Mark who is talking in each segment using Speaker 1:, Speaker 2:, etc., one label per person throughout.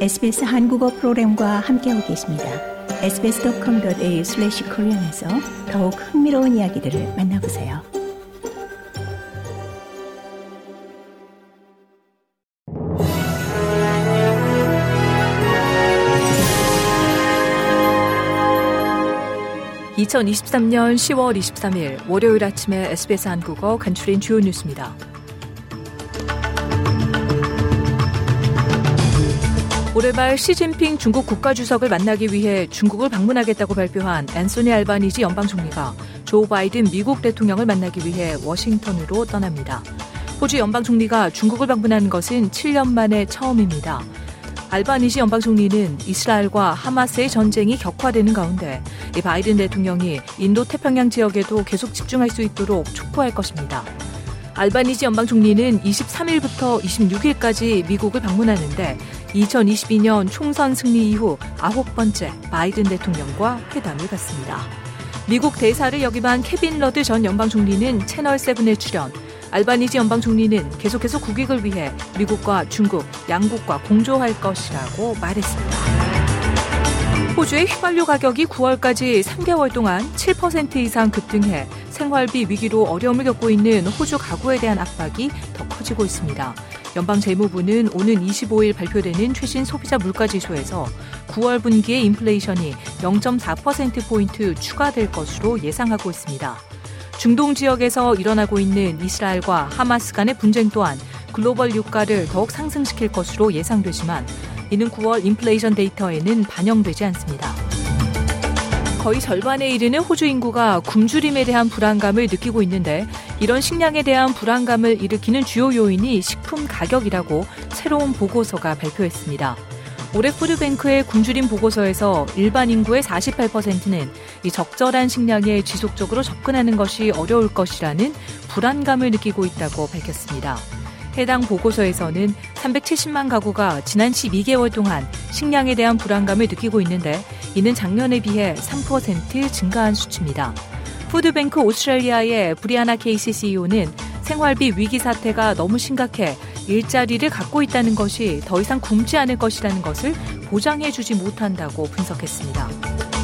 Speaker 1: SBS 한국어 프로그램과 함께하고 계십니다. sbs.com.au/korean에서 더욱 흥미로운 이야기들을 만나보세요.
Speaker 2: (2023년 10월 23일) 월요일 아침에 SBS 한국어 간추린 주요 뉴스입니다. 올해 말 시진핑 중국 국가주석을 만나기 위해 중국을 방문하겠다고 발표한 앤소니 알바니지 연방총리가 조 바이든 미국 대통령을 만나기 위해 워싱턴으로 떠납니다. 호주 연방총리가 중국을 방문하는 것은 7년 만에 처음입니다. 알바니지 연방총리는 이스라엘과 하마스의 전쟁이 격화되는 가운데 이 바이든 대통령이 인도 태평양 지역에도 계속 집중할 수 있도록 촉구할 것입니다. 알바니지 연방 총리는 23일부터 26일까지 미국을 방문하는데 2022년 총선 승리 이후 아홉 번째 바이든 대통령과 회담을 갖습니다. 미국 대사를 역임한 케빈 러드 전 연방 총리는 채널 7에 출연, 알바니지 연방 총리는 계속해서 국익을 위해 미국과 중국 양국과 공조할 것이라고 말했습니다. 호주의 휘발유 가격이 9월까지 3개월 동안 7% 이상 급등해 생활비 위기로 어려움을 겪고 있는 호주 가구에 대한 압박이 더 커지고 있습니다. 연방재무부는 오는 25일 발표되는 최신 소비자 물가지수에서 9월 분기의 인플레이션이 0.4%포인트 추가될 것으로 예상하고 있습니다. 중동 지역에서 일어나고 있는 이스라엘과 하마스 간의 분쟁 또한 글로벌 유가를 더욱 상승시킬 것으로 예상되지만 이는 9월 인플레이션 데이터에는 반영되지 않습니다. 거의 절반에 이르는 호주 인구가 굶주림에 대한 불안감을 느끼고 있는데 이런 식량에 대한 불안감을 일으키는 주요 요인이 식품 가격이라고 새로운 보고서가 발표했습니다. 올해 푸드뱅크의 굶주림 보고서에서 일반 인구의 48%는 이 적절한 식량에 지속적으로 접근하는 것이 어려울 것이라는 불안감을 느끼고 있다고 밝혔습니다. 해당 보고서에서는 370만 가구가 지난 12개월 동안 식량에 대한 불안감을 느끼고 있는데 이는 작년에 비해 3% 증가한 수치입니다. 푸드뱅크 오스트레일리아의 브리아나 케이시 CEO는 생활비 위기 사태가 너무 심각해 일자리를 갖고 있다는 것이 더 이상 굶지 않을 것이라는 것을 보장해 주지 못한다고 분석했습니다.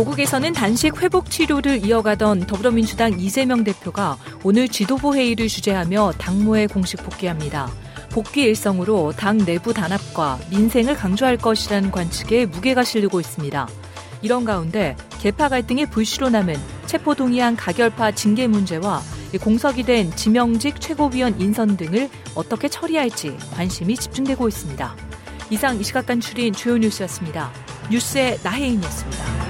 Speaker 2: 고국에서는 단식 회복 치료를 이어가던 더불어민주당 이재명 대표가 오늘 지도부 회의를 주재하며 당무에 공식 복귀합니다. 복귀 일성으로 당 내부 단합과 민생을 강조할 것이라는 관측에 무게가 실리고 있습니다. 이런 가운데 개파 갈등의 불씨로 남은 체포동의안 가결파 징계 문제와 공석이 된 지명직 최고위원 인선 등을 어떻게 처리할지 관심이 집중되고 있습니다. 이상 이 시각 간출인 주요 뉴스였습니다. 뉴스의 나혜인이었습니다.